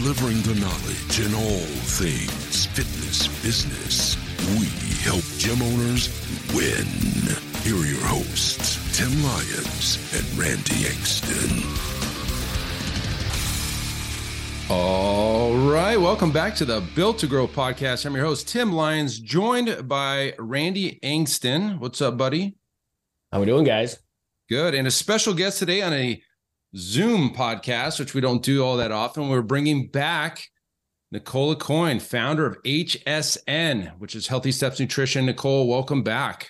delivering the knowledge in all things fitness business. We help gym owners win. Here are your hosts, Tim Lyons and Randy Engston. All right. Welcome back to the Built to Grow podcast. I'm your host, Tim Lyons, joined by Randy Engston. What's up, buddy? How we doing, guys? Good. And a special guest today on a Zoom podcast, which we don't do all that often. We're bringing back Nicole Aucoin, founder of HSN, which is Healthy Steps Nutrition. Nicole, welcome back.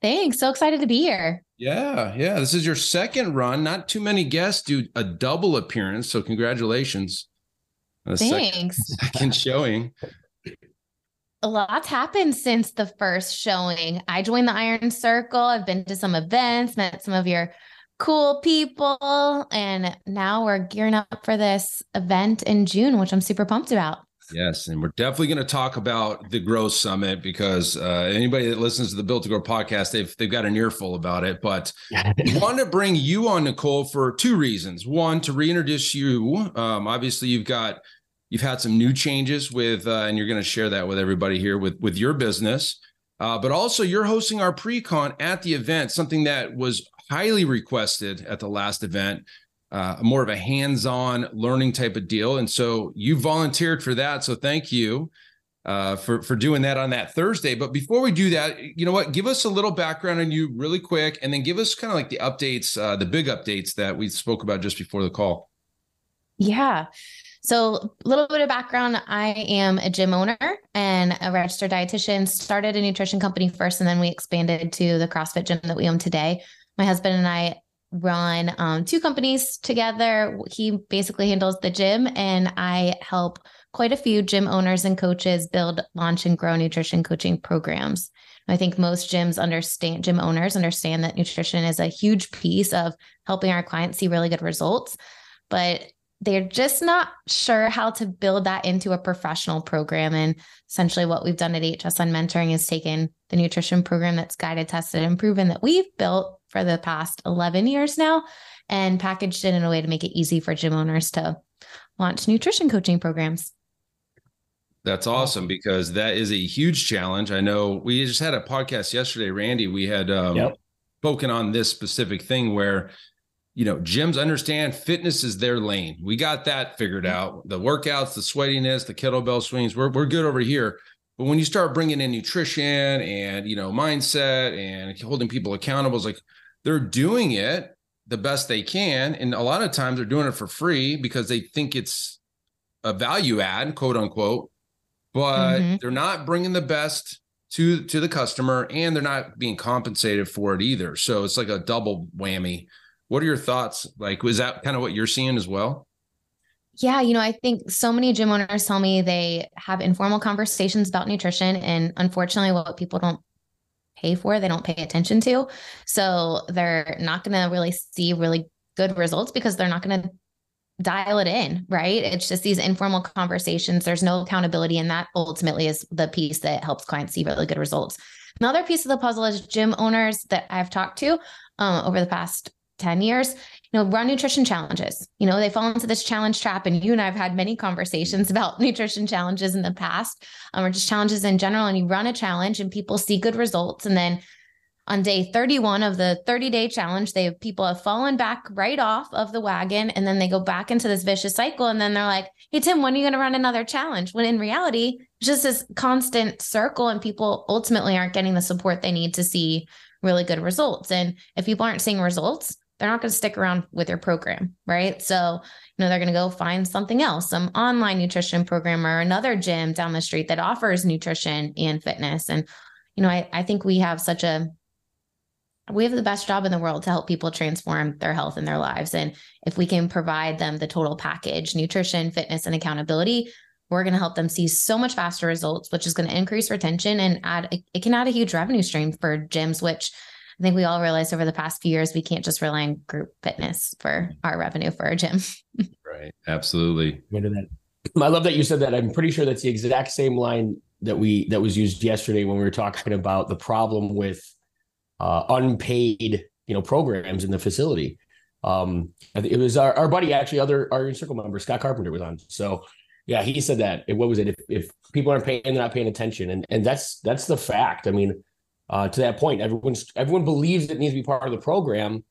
Thanks. So excited to be here. Yeah, yeah. This is your second run. Not too many guests do a double appearance, so congratulations. Thanks. Second, second showing. A lot's happened since the first showing. I joined the Iron Circle. I've been to some events, met some of your cool people, and now we're gearing up for this event in June, which I'm super pumped about. Yes, and we're definitely going to talk about the Growth Summit because uh, anybody that listens to the Built to Grow podcast, they've they've got an earful about it. But we want to bring you on, Nicole, for two reasons. One, to reintroduce you. Um, obviously, you've got you've had some new changes with, uh, and you're going to share that with everybody here with with your business. Uh, but also, you're hosting our pre-con at the event, something that was highly requested at the last event uh, more of a hands-on learning type of deal. And so you volunteered for that. So thank you uh, for for doing that on that Thursday. But before we do that, you know what? Give us a little background on you, really quick, and then give us kind of like the updates, uh, the big updates that we spoke about just before the call. Yeah. So, a little bit of background I am a gym owner and a registered dietitian. Started a nutrition company first, and then we expanded to the CrossFit gym that we own today. My husband and I run um, two companies together. He basically handles the gym, and I help quite a few gym owners and coaches build, launch, and grow nutrition coaching programs. I think most gyms understand, gym owners understand that nutrition is a huge piece of helping our clients see really good results, but they're just not sure how to build that into a professional program. And essentially, what we've done at HSN Mentoring is taken the nutrition program that's guided, tested, and proven that we've built for the past 11 years now and packaged it in a way to make it easy for gym owners to launch nutrition coaching programs. That's awesome because that is a huge challenge. I know we just had a podcast yesterday, Randy. We had um, yep. spoken on this specific thing where, you know, gyms understand fitness is their lane. We got that figured out. The workouts, the sweatiness, the kettlebell swings, we're, we're good over here. But when you start bringing in nutrition and, you know, mindset and holding people accountable, it's like, they're doing it the best they can. And a lot of times they're doing it for free because they think it's a value add, quote unquote, but mm-hmm. they're not bringing the best to to the customer and they're not being compensated for it either. So it's like a double whammy. What are your thoughts? Like, was that kind of what you're seeing as well? Yeah, you know, I think so many gym owners tell me they have informal conversations about nutrition. And unfortunately, what people don't pay for, they don't pay attention to. So they're not going to really see really good results because they're not going to dial it in, right? It's just these informal conversations. There's no accountability. And that ultimately is the piece that helps clients see really good results. Another piece of the puzzle is gym owners that I've talked to um, over the past 10 years you know, run nutrition challenges. You know, they fall into this challenge trap. And you and I have had many conversations about nutrition challenges in the past, um, or just challenges in general. And you run a challenge and people see good results. And then on day 31 of the 30 day challenge, they people have fallen back right off of the wagon. And then they go back into this vicious cycle. And then they're like, hey, Tim, when are you going to run another challenge? When in reality, it's just this constant circle and people ultimately aren't getting the support they need to see really good results. And if people aren't seeing results, they're not going to stick around with your program, right? So, you know, they're going to go find something else, some online nutrition program or another gym down the street that offers nutrition and fitness. And, you know, I, I think we have such a, we have the best job in the world to help people transform their health and their lives. And if we can provide them the total package, nutrition, fitness, and accountability, we're going to help them see so much faster results, which is going to increase retention and add, it can add a huge revenue stream for gyms, which I think we all realized over the past few years, we can't just rely on group fitness for our revenue for our gym. right. Absolutely. I love that you said that. I'm pretty sure that's the exact same line that we that was used yesterday when we were talking about the problem with uh, unpaid, you know, programs in the facility. Um, it was our, our buddy, actually, other our circle member, Scott Carpenter, was on. So, yeah, he said that. What was it? If, if people aren't paying, they're not paying attention, and and that's that's the fact. I mean, uh, to that point, everyone's everyone believes it needs to be part of the program,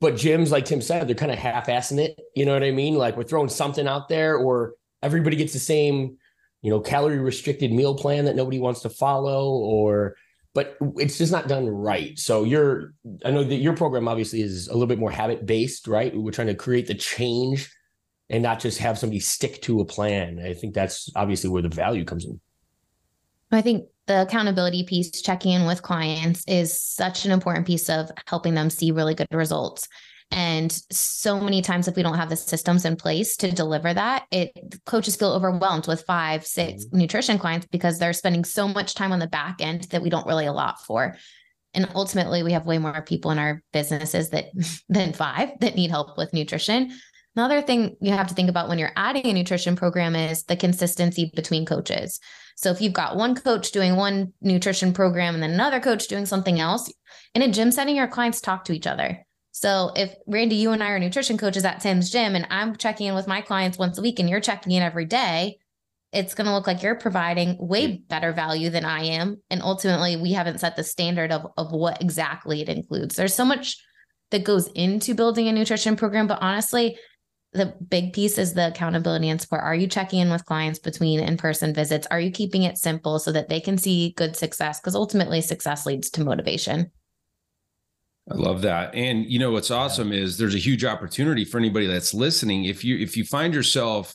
but gyms, like Tim said, they're kind of half-assing it. You know what I mean? Like we're throwing something out there, or everybody gets the same, you know, calorie restricted meal plan that nobody wants to follow, or but it's just not done right. So you're, I know that your program obviously is a little bit more habit based, right? We're trying to create the change and not just have somebody stick to a plan. I think that's obviously where the value comes in. I think the accountability piece, checking in with clients, is such an important piece of helping them see really good results. And so many times, if we don't have the systems in place to deliver that, it coaches feel overwhelmed with five, six mm-hmm. nutrition clients because they're spending so much time on the back end that we don't really allot for. And ultimately, we have way more people in our businesses that than five that need help with nutrition. Another thing you have to think about when you're adding a nutrition program is the consistency between coaches. So if you've got one coach doing one nutrition program and then another coach doing something else, in a gym setting, your clients talk to each other. So if Randy, you and I are nutrition coaches at Tim's gym and I'm checking in with my clients once a week and you're checking in every day, it's going to look like you're providing way better value than I am. And ultimately, we haven't set the standard of, of what exactly it includes. There's so much that goes into building a nutrition program, but honestly, the big piece is the accountability and support. Are you checking in with clients between in person visits? Are you keeping it simple so that they can see good success? Because ultimately, success leads to motivation. I love that. And you know what's awesome is there's a huge opportunity for anybody that's listening. If you if you find yourself,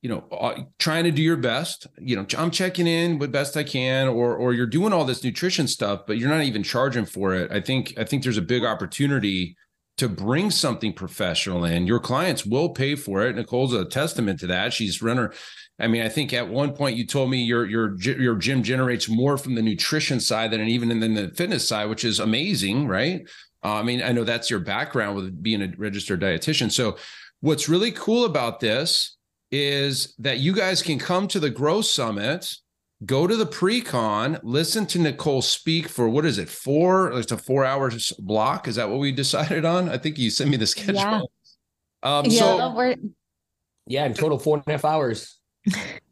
you know, uh, trying to do your best, you know, I'm checking in with best I can, or or you're doing all this nutrition stuff, but you're not even charging for it. I think I think there's a big opportunity to bring something professional in. Your clients will pay for it. Nicole's a testament to that. She's runner. I mean, I think at one point you told me your your your gym generates more from the nutrition side than even in the fitness side, which is amazing, right? Uh, I mean, I know that's your background with being a registered dietitian. So, what's really cool about this is that you guys can come to the Growth Summit, go to the pre-con, listen to Nicole speak for what is it, four? It's a four hours block. Is that what we decided on? I think you sent me the schedule. Yeah. Um, yeah, so, we're- yeah, in total four and a half hours.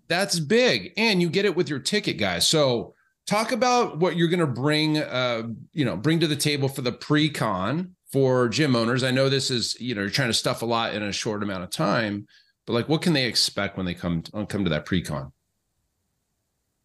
That's big. And you get it with your ticket, guys. So talk about what you're going to bring, uh, you know, bring to the table for the pre-con for gym owners. I know this is, you know, you're trying to stuff a lot in a short amount of time, but like, what can they expect when they come to, come to that pre-con?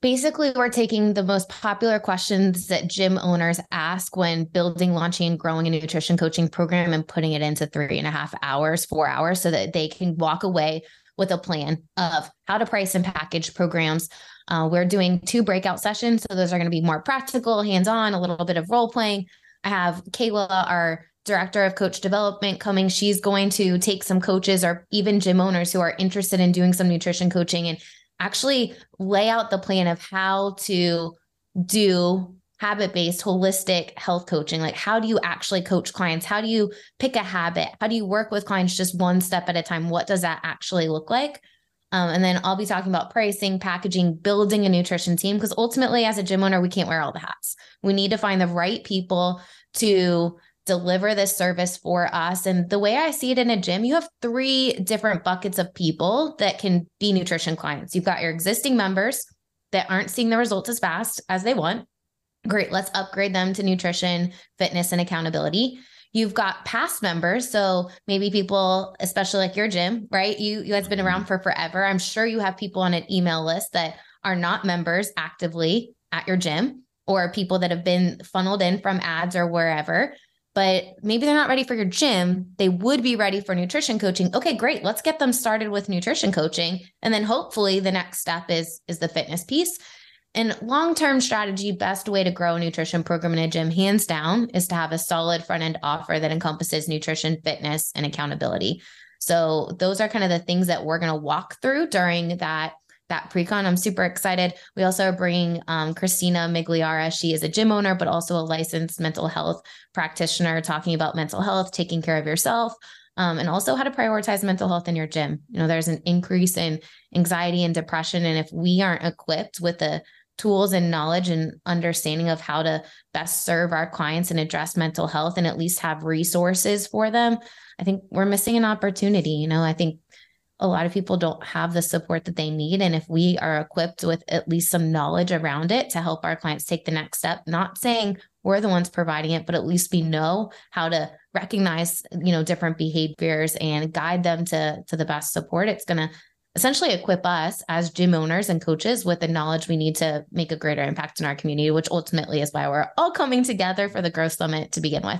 Basically, we're taking the most popular questions that gym owners ask when building, launching, and growing a nutrition coaching program and putting it into three and a half hours, four hours, so that they can walk away with a plan of how to price and package programs. Uh, we're doing two breakout sessions. So those are going to be more practical, hands on, a little bit of role playing. I have Kayla, our director of coach development, coming. She's going to take some coaches or even gym owners who are interested in doing some nutrition coaching and actually lay out the plan of how to do habit based holistic health coaching. Like how do you actually coach clients? How do you pick a habit? How do you work with clients just one step at a time? What does that actually look like? Um, and then i'll be talking about pricing packaging building a nutrition team because ultimately as a gym owner we can't wear all the hats. We need to find the right people to deliver this service for us and the way i see it in a gym you have three different buckets of people that can be nutrition clients you've got your existing members that aren't seeing the results as fast as they want Great, let's upgrade them to nutrition, fitness, and accountability. You've got past members, so maybe people, especially like your gym, right? You you guys been around mm-hmm. for forever. I'm sure you have people on an email list that are not members actively at your gym, or people that have been funneled in from ads or wherever. But maybe they're not ready for your gym. They would be ready for nutrition coaching. Okay, great. Let's get them started with nutrition coaching, and then hopefully the next step is is the fitness piece. And long term strategy, best way to grow a nutrition program in a gym, hands down, is to have a solid front end offer that encompasses nutrition, fitness, and accountability. So, those are kind of the things that we're going to walk through during that that pre-con. I'm super excited. We also are bringing um, Christina Migliara. She is a gym owner, but also a licensed mental health practitioner, talking about mental health, taking care of yourself, um, and also how to prioritize mental health in your gym. You know, there's an increase in anxiety and depression, and if we aren't equipped with the tools and knowledge and understanding of how to best serve our clients and address mental health and at least have resources for them, I think we're missing an opportunity. You know, I think a lot of people don't have the support that they need. And if we are equipped with at least some knowledge around it to help our clients take the next step, not saying we're the ones providing it, but at least we know how to recognize, you know, different behaviors and guide them to, to the best support, it's going to essentially equip us as gym owners and coaches with the knowledge we need to make a greater impact in our community, which ultimately is why we're all coming together for the Growth Summit to begin with.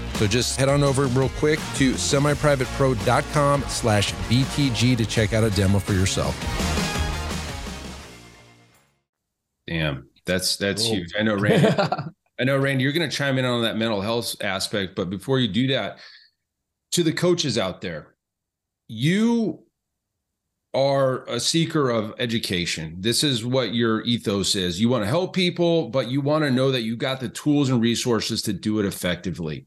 So just head on over real quick to semiprivatepro.com slash BTG to check out a demo for yourself. Damn, that's that's cool. huge. I know, Randy. I know, Randy, you're going to chime in on that mental health aspect, but before you do that, to the coaches out there, you are a seeker of education. This is what your ethos is. You want to help people, but you want to know that you got the tools and resources to do it effectively.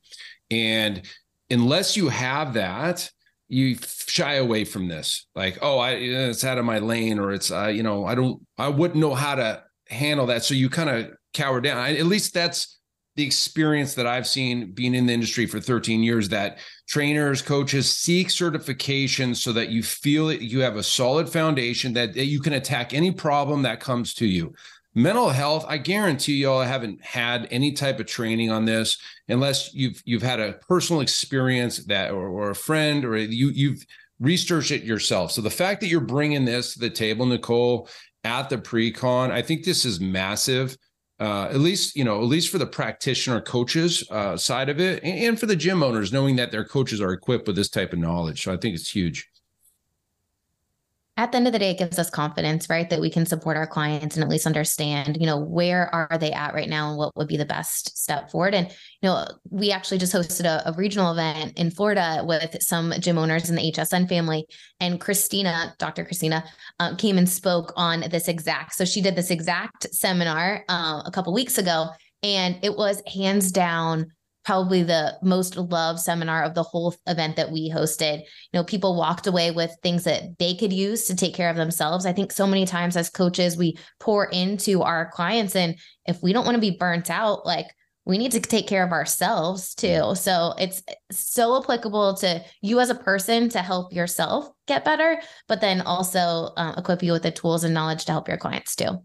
And unless you have that, you shy away from this. Like, oh, I it's out of my lane, or it's uh, you know, I don't, I wouldn't know how to handle that. So you kind of cower down. At least that's the experience that I've seen being in the industry for 13 years that trainers, coaches seek certification so that you feel that you have a solid foundation that, that you can attack any problem that comes to you mental health i guarantee y'all I haven't had any type of training on this unless you've you've had a personal experience that or, or a friend or you you've researched it yourself. So the fact that you're bringing this to the table nicole at the pre-con i think this is massive uh, at least you know at least for the practitioner coaches uh, side of it and, and for the gym owners knowing that their coaches are equipped with this type of knowledge. So i think it's huge at the end of the day, it gives us confidence, right? That we can support our clients and at least understand, you know, where are they at right now and what would be the best step forward. And, you know, we actually just hosted a, a regional event in Florida with some gym owners in the HSN family. And Christina, Dr. Christina, um, came and spoke on this exact. So she did this exact seminar uh, a couple weeks ago. And it was hands down probably the most loved seminar of the whole event that we hosted. You know, people walked away with things that they could use to take care of themselves. I think so many times as coaches, we pour into our clients. And if we don't want to be burnt out, like we need to take care of ourselves too. So it's so applicable to you as a person to help yourself get better, but then also uh, equip you with the tools and knowledge to help your clients too.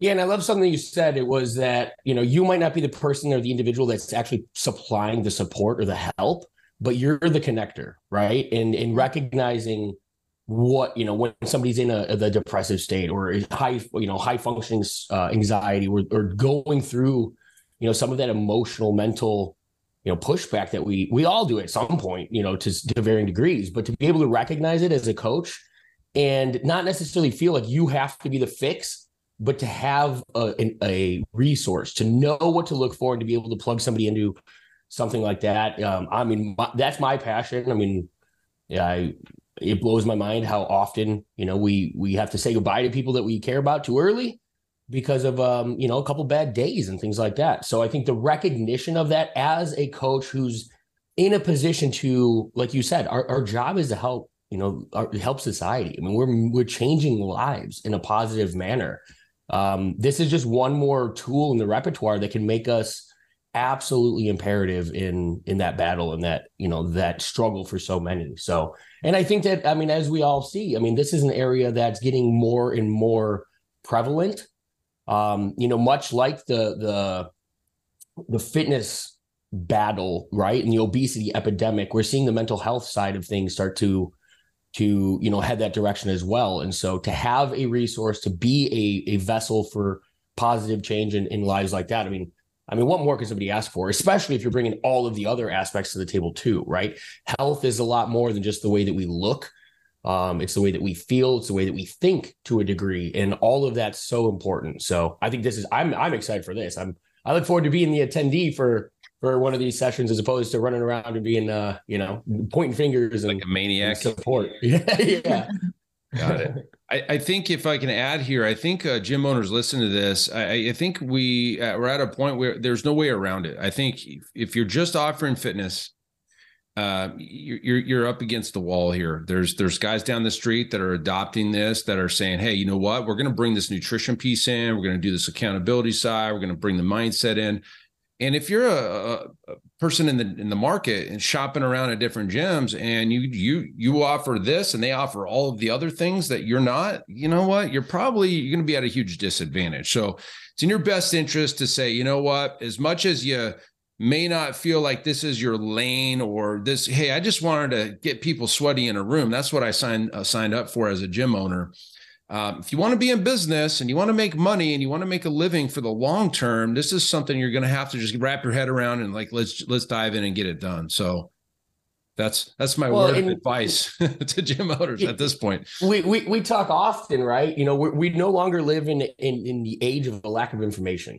Yeah, and I love something you said. It was that, you know, you might not be the person or the individual that's actually supplying the support or the help, but you're the connector, right? And in recognizing what, you know, when somebody's in a the depressive state or high, you know, high functioning uh, anxiety or, or going through, you know, some of that emotional, mental, you know, pushback that we we all do at some point, you know, to, to varying degrees, but to be able to recognize it as a coach and not necessarily feel like you have to be the fix but to have a, a resource to know what to look for and to be able to plug somebody into something like that um, i mean my, that's my passion i mean yeah I, it blows my mind how often you know we we have to say goodbye to people that we care about too early because of um, you know, a couple bad days and things like that. So I think the recognition of that as a coach who's in a position to, like you said, our, our job is to help, you know, our, help society. I mean, we're we're changing lives in a positive manner. Um, this is just one more tool in the repertoire that can make us absolutely imperative in in that battle and that you know that struggle for so many. So and i think that i mean as we all see i mean this is an area that's getting more and more prevalent. Um you know much like the the the fitness battle right and the obesity epidemic we're seeing the mental health side of things start to to you know head that direction as well and so to have a resource to be a, a vessel for positive change in, in lives like that i mean I mean, what more can somebody ask for, especially if you're bringing all of the other aspects to the table too, right? Health is a lot more than just the way that we look. Um, it's the way that we feel, it's the way that we think to a degree, and all of that's so important. So I think this is I'm I'm excited for this. I'm I look forward to being the attendee for for one of these sessions as opposed to running around and being uh you know pointing fingers and like a maniac support. yeah, yeah. Got it. I, I, think if I can add here, I think uh, gym owners listen to this. I, I think we uh, we're at a point where there's no way around it. I think if, if you're just offering fitness, uh, you're you're up against the wall here. There's there's guys down the street that are adopting this that are saying, hey, you know what? We're going to bring this nutrition piece in. We're going to do this accountability side. We're going to bring the mindset in. And if you're a, a, person in the in the market and shopping around at different gyms, and you you you offer this and they offer all of the other things that you're not, you know what? You're probably you're going to be at a huge disadvantage. So it's in your best interest to say, you know what? As much as you may not feel like this is your lane or this, hey, I just wanted to get people sweaty in a room. That's what I signed uh, signed up for as a gym owner um, if you want to be in business and you want to make money and you want to make a living for the long term, this is something you're going to have to just wrap your head around and like let's let's dive in and get it done. So that's that's my well, word of advice to gym owners at this point. We we we talk often, right? You know, we we no longer live in in in the age of a lack of information.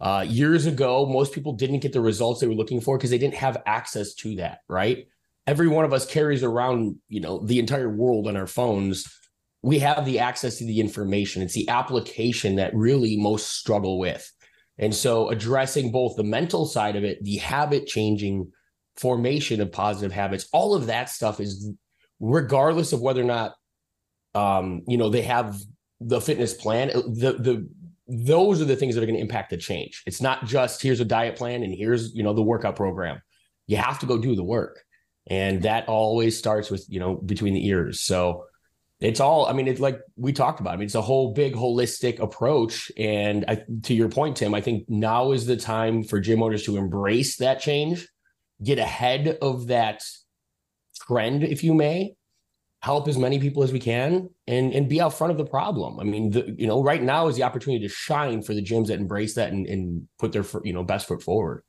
Uh, years ago, most people didn't get the results they were looking for because they didn't have access to that, right? Every one of us carries around, you know, the entire world on our phones we have the access to the information. It's the application that really most struggle with. And so addressing both the mental side of it, the habit changing formation of positive habits, all of that stuff is regardless of whether or not um, you know, they have the fitness plan, the the those are the things that are going to impact the change. It's not just here's a diet plan and here's, you know, the workout program. You have to go do the work. And that always starts with, you know, between the ears. So it's all i mean it's like we talked about i mean it's a whole big holistic approach. And I, to your point tim i think now is the time for gym owners to embrace that change get ahead of that trend if you may help as many people as we can and and be out front of the problem. I mean the, you know right now is the opportunity to shine for the gyms that embrace that and, and put their you know best foot forward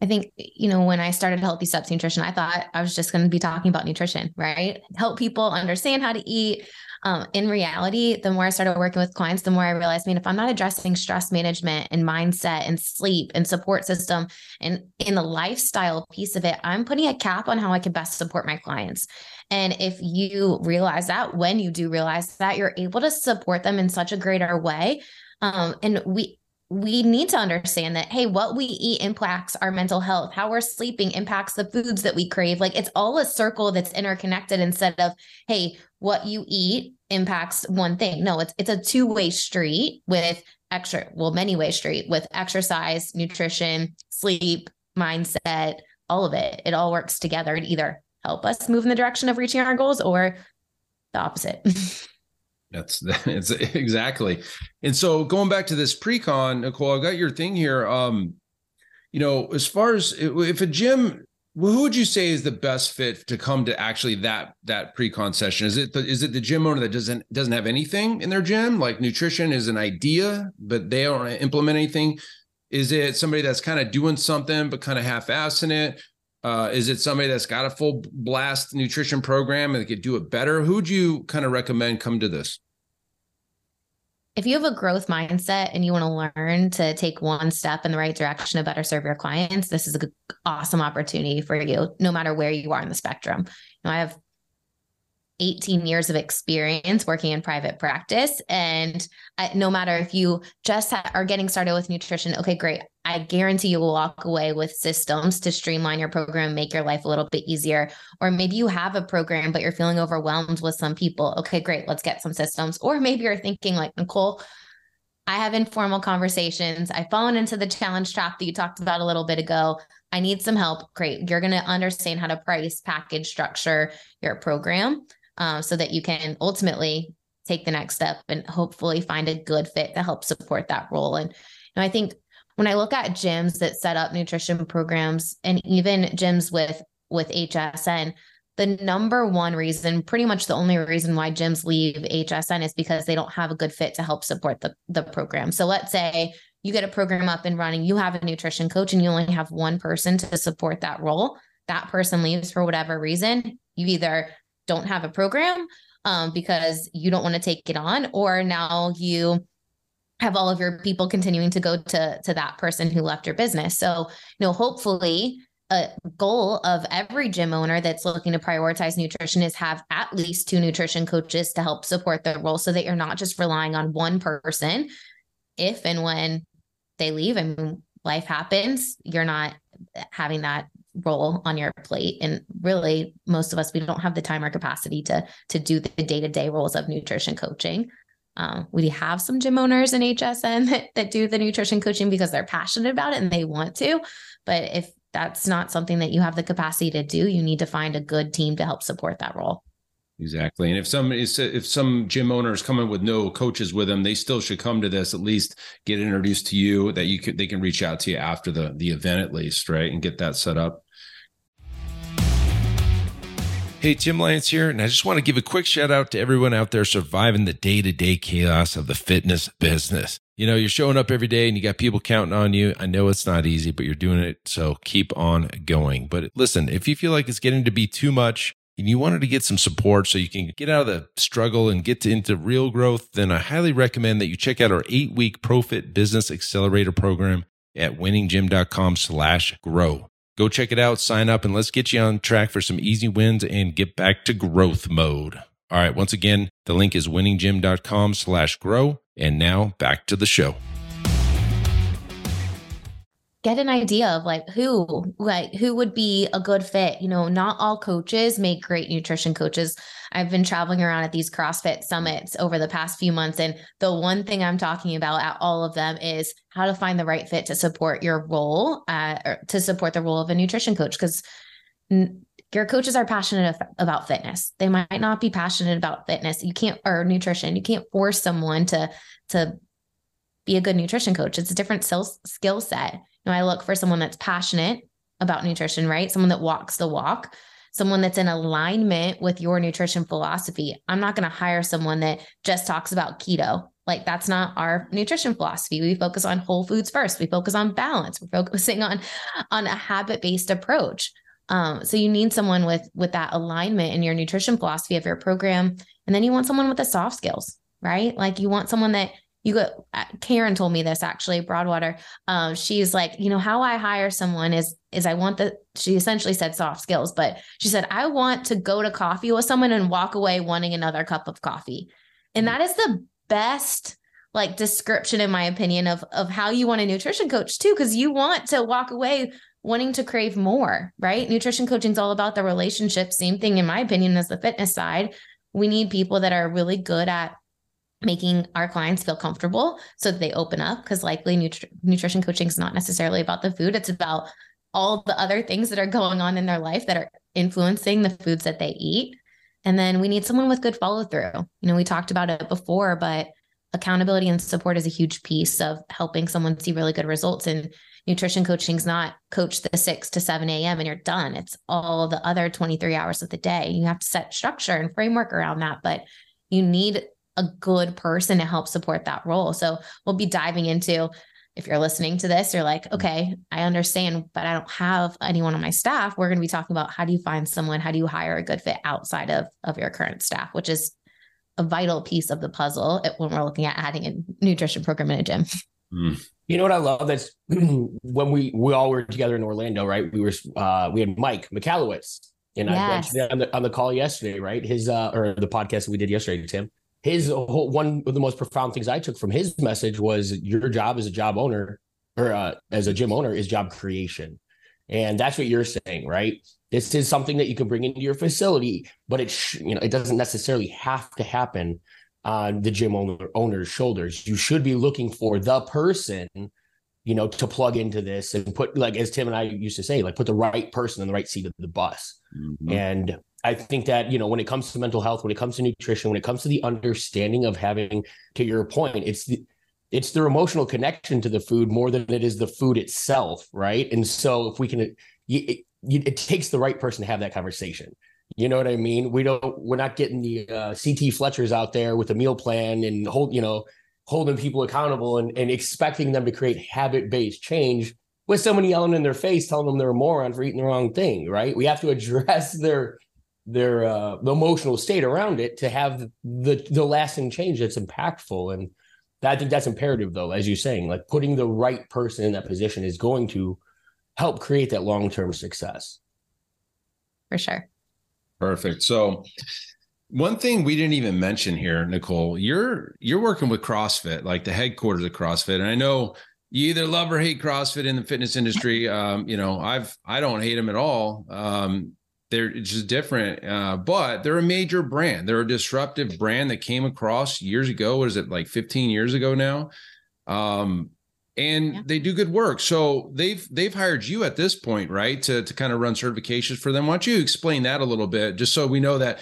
I think, you know, when I started Healthy Steps Nutrition, I thought I was just going to be talking about nutrition, right? Help people understand how to eat. Um, in reality, the more I started working with clients, the more I realized, I mean, if I'm not addressing stress management and mindset and sleep and support system and in the lifestyle piece of it, I'm putting a cap on how I can best support my clients. And if you realize that, when you do realize that, you're able to support them in such a greater way. Um, and we we need to understand that hey what we eat impacts our mental health. How we're sleeping impacts the foods that we crave. Like it's all a circle that's interconnected instead of hey what you eat impacts one thing. No it's it's a two-way street with extra well many way street with exercise nutrition sleep mindset all of it. It all works together and either help us move in the direction of reaching our goals or the opposite That's it's exactly. And so going back to this pre-con, Nicole, I've got your thing here. Um, you know, as far as if a gym, who would you say is the best fit to come to actually that that pre-con session? Is it the, is it the gym owner that doesn't doesn't have anything in their gym? Like nutrition is an idea, but they don't implement anything. Is it somebody that's kind of doing something but kind of half-assing it? Uh, is it somebody that's got a full blast nutrition program and they could do it better? Who'd you kind of recommend come to this? If you have a growth mindset and you want to learn to take one step in the right direction to better serve your clients, this is an awesome opportunity for you, no matter where you are in the spectrum. You know, I have 18 years of experience working in private practice. And I, no matter if you just ha- are getting started with nutrition, okay, great. I guarantee you will walk away with systems to streamline your program, make your life a little bit easier. Or maybe you have a program, but you're feeling overwhelmed with some people. Okay, great. Let's get some systems. Or maybe you're thinking, like, Nicole, I have informal conversations. I've fallen into the challenge trap that you talked about a little bit ago. I need some help. Great. You're going to understand how to price, package, structure your program uh, so that you can ultimately take the next step and hopefully find a good fit to help support that role. And you know, I think when I look at gyms that set up nutrition programs and even gyms with with HSN, the number one reason, pretty much the only reason why gyms leave HSN is because they don't have a good fit to help support the, the program. So let's say you get a program up and running, you have a nutrition coach and you only have one person to support that role. That person leaves for whatever reason. You either don't have a program um, because you don't want to take it on, or now you have all of your people continuing to go to to that person who left your business. So, you know, hopefully a goal of every gym owner that's looking to prioritize nutrition is have at least two nutrition coaches to help support the role so that you're not just relying on one person. If and when they leave and life happens you're not having that role on your plate. And really most of us we don't have the time or capacity to to do the day-to-day roles of nutrition coaching um, we have some gym owners in hsn that, that do the nutrition coaching because they're passionate about it and they want to but if that's not something that you have the capacity to do you need to find a good team to help support that role Exactly. And if some if some gym owners come in with no coaches with them, they still should come to this at least get introduced to you that you could they can reach out to you after the the event at least, right? And get that set up. Hey, Tim Lyons here, and I just want to give a quick shout out to everyone out there surviving the day to day chaos of the fitness business. You know, you're showing up every day and you got people counting on you. I know it's not easy, but you're doing it. So keep on going. But listen, if you feel like it's getting to be too much, and you wanted to get some support so you can get out of the struggle and get to, into real growth, then I highly recommend that you check out our eight week ProFit Business Accelerator program at winninggym.com slash grow. Go check it out, sign up, and let's get you on track for some easy wins and get back to growth mode. All right, once again, the link is winninggym.com slash grow. And now back to the show get an idea of like who like who would be a good fit. You know not all coaches make great nutrition coaches. I've been traveling around at these crossfit summits over the past few months and the one thing i'm talking about at all of them is how to find the right fit to support your role uh, to support the role of a nutrition coach because n- your coaches are passionate about fitness. They might not be passionate about fitness. You can't or nutrition. You can't force someone to to be a good nutrition coach. It's a different skill set know, I look for someone that's passionate about nutrition, right? Someone that walks the walk, someone that's in alignment with your nutrition philosophy. I'm not going to hire someone that just talks about keto. Like that's not our nutrition philosophy. We focus on whole foods first. We focus on balance. We're focusing on on a habit-based approach. Um, so you need someone with with that alignment in your nutrition philosophy of your program, and then you want someone with the soft skills, right? Like you want someone that you go uh, karen told me this actually broadwater. Um, she's like you know how i hire someone is is i want the she essentially said soft skills but she said i want to go to coffee with someone and walk away wanting another cup of coffee. And mm. that is the best like description in my opinion of of how you want a nutrition coach too because you want to walk away wanting to crave more right? Nutrition coaching is all about the relationship. Same thing in my opinion as the fitness side. We need people that are really good at making our clients feel comfortable so that they open up because likely nutri- nutrition coaching is not necessarily about the food. It's about all the other things that are going on in their life that are influencing the foods that they eat. And then we need someone with good follow through you know we talked about it before but accountability and support is a huge piece of helping someone see really good results. And nutrition coaching is not coach the 6 to 7 a.m and you're done. It's all the other 23 hours of the day. You have to set structure and framework around that but you need a good person to help support that role. So we'll be diving into if you're listening to this, you're like, okay, I understand, but I don't have anyone on my staff. We're going to be talking about how do you find someone, how do you hire a good fit outside of of your current staff, which is a vital piece of the puzzle when we're looking at adding a nutrition program in a gym. Mm. You know what I love? That's when we we all were together in Orlando, right? We were uh we had Mike Michalowicz And yes. I mentioned on the, on the call yesterday, right? His uh, or the podcast we did yesterday, Tim. His whole, one of the most profound things I took from his message was your job as a job owner or uh, as a gym owner is job creation, and that's what you're saying, right? This is something that you can bring into your facility, but it sh- you know it doesn't necessarily have to happen on the gym owner, owner's shoulders. You should be looking for the person you know, to plug into this and put like as Tim and I used to say, like put the right person in the right seat of the bus. Mm-hmm. And I think that, you know, when it comes to mental health, when it comes to nutrition, when it comes to the understanding of having, to your point, it's the it's their emotional connection to the food more than it is the food itself, right? And so if we can, it, it, it takes the right person to have that conversation. You know what I mean? We don't. We're not getting the uh, CT Fletchers out there with a meal plan and hold. You know, holding people accountable and, and expecting them to create habit-based change with someone yelling in their face telling them they're a moron for eating the wrong thing right? We have to address their their uh, the emotional state around it to have the the lasting change that's impactful. And i think that's imperative though as you're saying like putting the right person in that position is going to help create that long-term success. For sure. Perfect. So one thing we didn't even mention here, Nicole, you're you're working with CrossFit, like the headquarters of CrossFit, and I know you either love or hate CrossFit in the fitness industry. Um, you know, I've I don't hate them at all. Um, they're just different, uh, but they're a major brand. They're a disruptive brand that came across years ago. What is it like 15 years ago now? Um, and yeah. they do good work. So they've they've hired you at this point, right, to to kind of run certifications for them. Why don't you explain that a little bit, just so we know that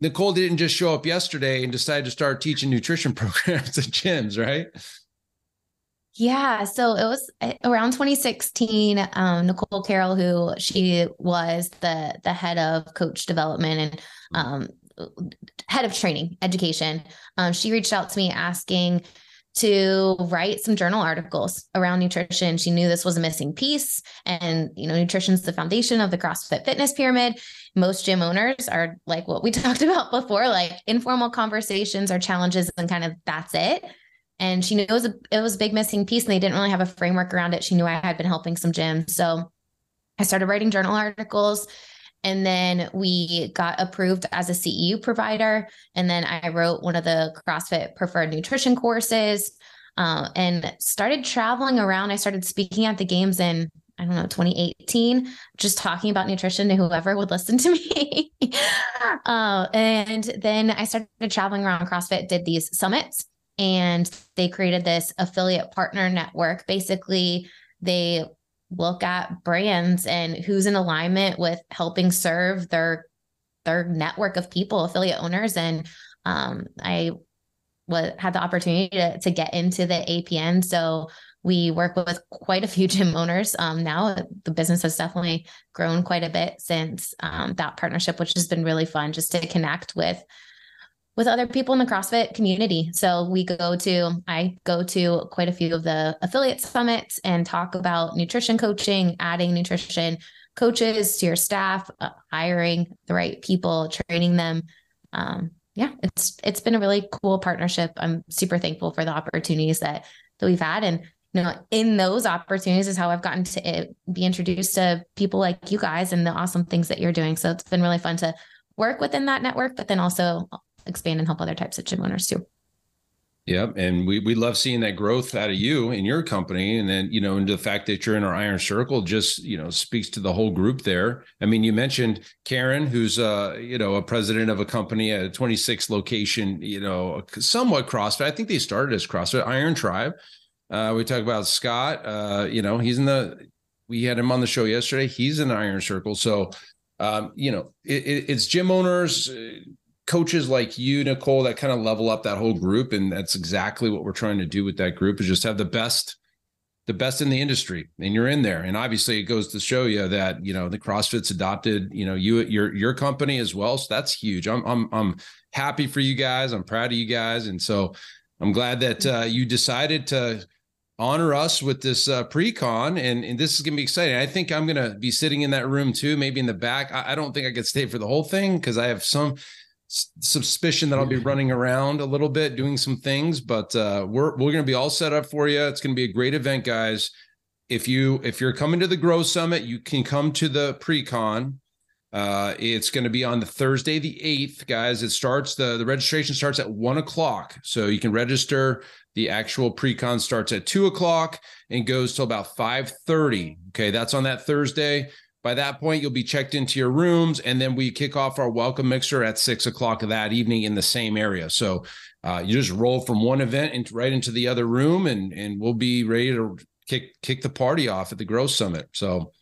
Nicole didn't just show up yesterday and decide to start teaching nutrition programs at gyms, right? Yeah. So it was eh, around 2016. Um, Nicole Carroll, who she was the the head of coach development and um, head of training education, um, she reached out to me asking to write some journal articles around nutrition. She knew this was a missing piece, and you know, nutrition's the foundation of the CrossFit fitness pyramid. Most gym owners are like what we talked about before, like informal conversations or challenges, and kind of that's it. And she knew it was a it was a big missing piece, and they didn't really have a framework around it. She knew I had been helping some gyms, so I started writing journal articles. And then we got approved as a CEU provider. And then I wrote one of the CrossFit preferred nutrition courses uh, and started traveling around. I started speaking at the games in, I don't know, 2018, just talking about nutrition to whoever would listen to me. uh, and then I started traveling around CrossFit, did these summits, and they created this affiliate partner network. Basically, they look at brands and who's in alignment with helping serve their their network of people, affiliate owners. And um, I was, had the opportunity to, to get into the APN. So we work with quite a few gym owners um, now. The business has definitely grown quite a bit since um, that partnership, which has been really fun just to connect with with other people in the CrossFit community. So we go to, I go to quite a few of the affiliate summits and talk about nutrition coaching, adding nutrition coaches to your staff, uh, hiring the right people, training them. Um, yeah, it's it's been a really cool partnership. I'm super thankful for the opportunities that that we've had, and you know, in those opportunities is how I've gotten to it, eh, be introduced to people like you guys and the awesome things that you're doing. So it's been really fun to work within that network, but then also expand and help other types of gym owners too. Yep. And we, we love seeing that growth out of you in your company. And then, you know, and the fact that you're in our iron circle just, you know, speaks to the whole group there. I mean, you mentioned Karen, who's uh, you know, a president of a company at a 26 location, you know, somewhat CrossFit. I think they started as CrossFit Iron Tribe. Uh, we talk about Scott, uh, you know, he's in the we had him on the show yesterday. He's in iron circle. So um, you know, it, it, it's gym owners, coaches like you, Nicole, that kind of level up that whole group. And that's exactly what we're trying to do with that group is just have the best, the best in the industry. And you're in there. And obviously it goes to show you that, you know, the CrossFit's adopted, you know, you your your company as well. So that's huge. I'm I'm I'm happy for you guys. I'm proud of you guys. And so I'm glad that uh, you decided to honor us with this uh, pre-con and, and this is going to be exciting i think i'm going to be sitting in that room too maybe in the back i, I don't think i could stay for the whole thing because i have some suspicion that I'll be running around a little bit doing some things, but uh, we're we're going to be all set up for you. It's going to be a great event, guys. If you if you're coming to the Grow Summit, you can come to the pre-con. Uh, it's going to be on the Thursday, the 8th, guys. It starts, the, the registration starts at one o'clock. So you can register. The actual pre-con starts at two o'clock and goes till about 5:30. Okay, that's on that Thursday. By that point, you'll be checked into your rooms, and then we kick off our welcome mixer at six o'clock of that evening in the same area. So uh, you just roll from one event and right into the other room, and and we'll be ready to kick kick the party off at the Growth Summit. So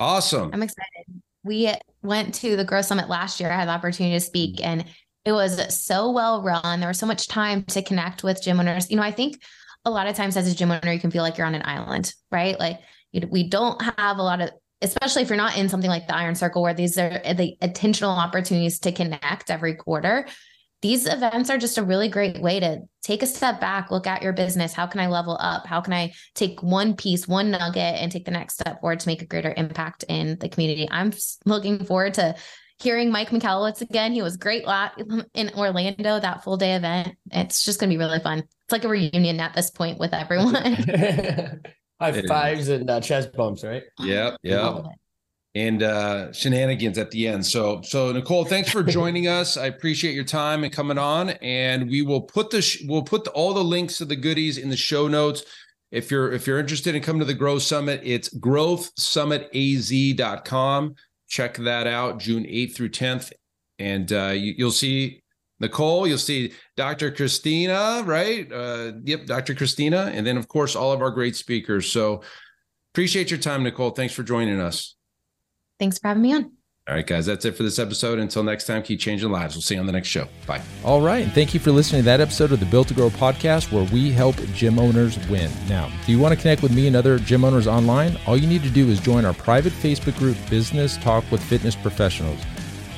awesome! I'm excited. We went to the Growth Summit last year. I had the opportunity to speak, mm. and it was so well run. There was so much time to connect with gym owners. You know, I think a lot of times as a gym owner, you can feel like you're on an island, right? Like we don't have a lot of, especially if you're not in something like the Iron Circle, where these are the intentional opportunities to connect every quarter. These events are just a really great way to take a step back, look at your business. How can I level up? How can I take one piece, one nugget, and take the next step forward to make a greater impact in the community? I'm looking forward to hearing Mike Michalowicz again. He was great in Orlando, that full day event. It's just going to be really fun. It's like a reunion at this point with everyone. High fives and uh, chest bumps, right? Yep. Yep. And uh, shenanigans at the end. So, so Nicole, thanks for joining us. I appreciate your time and coming on. And we will put the sh- we'll put the, all the links to the goodies in the show notes. If you're if you're interested in coming to the Growth Summit, it's growthsummitaz.com check that out June 8th through 10th. And uh, you, will see Nicole, you'll see Dr. Christina, right? Uh, yep, Dr. Christina. And then, of course, all of our great speakers. So appreciate your time, Nicole. Thanks for joining us. Thanks for having me on. All right, guys, that's it for this episode. Until next time, keep changing lives. We'll see you on the next show. Bye. All right. And thank you for listening to that episode of the Built to Grow podcast where we help gym owners win. Now, do you want to connect with me and other gym owners online? All you need to do is join our private Facebook group, Business Talk with Fitness Professionals.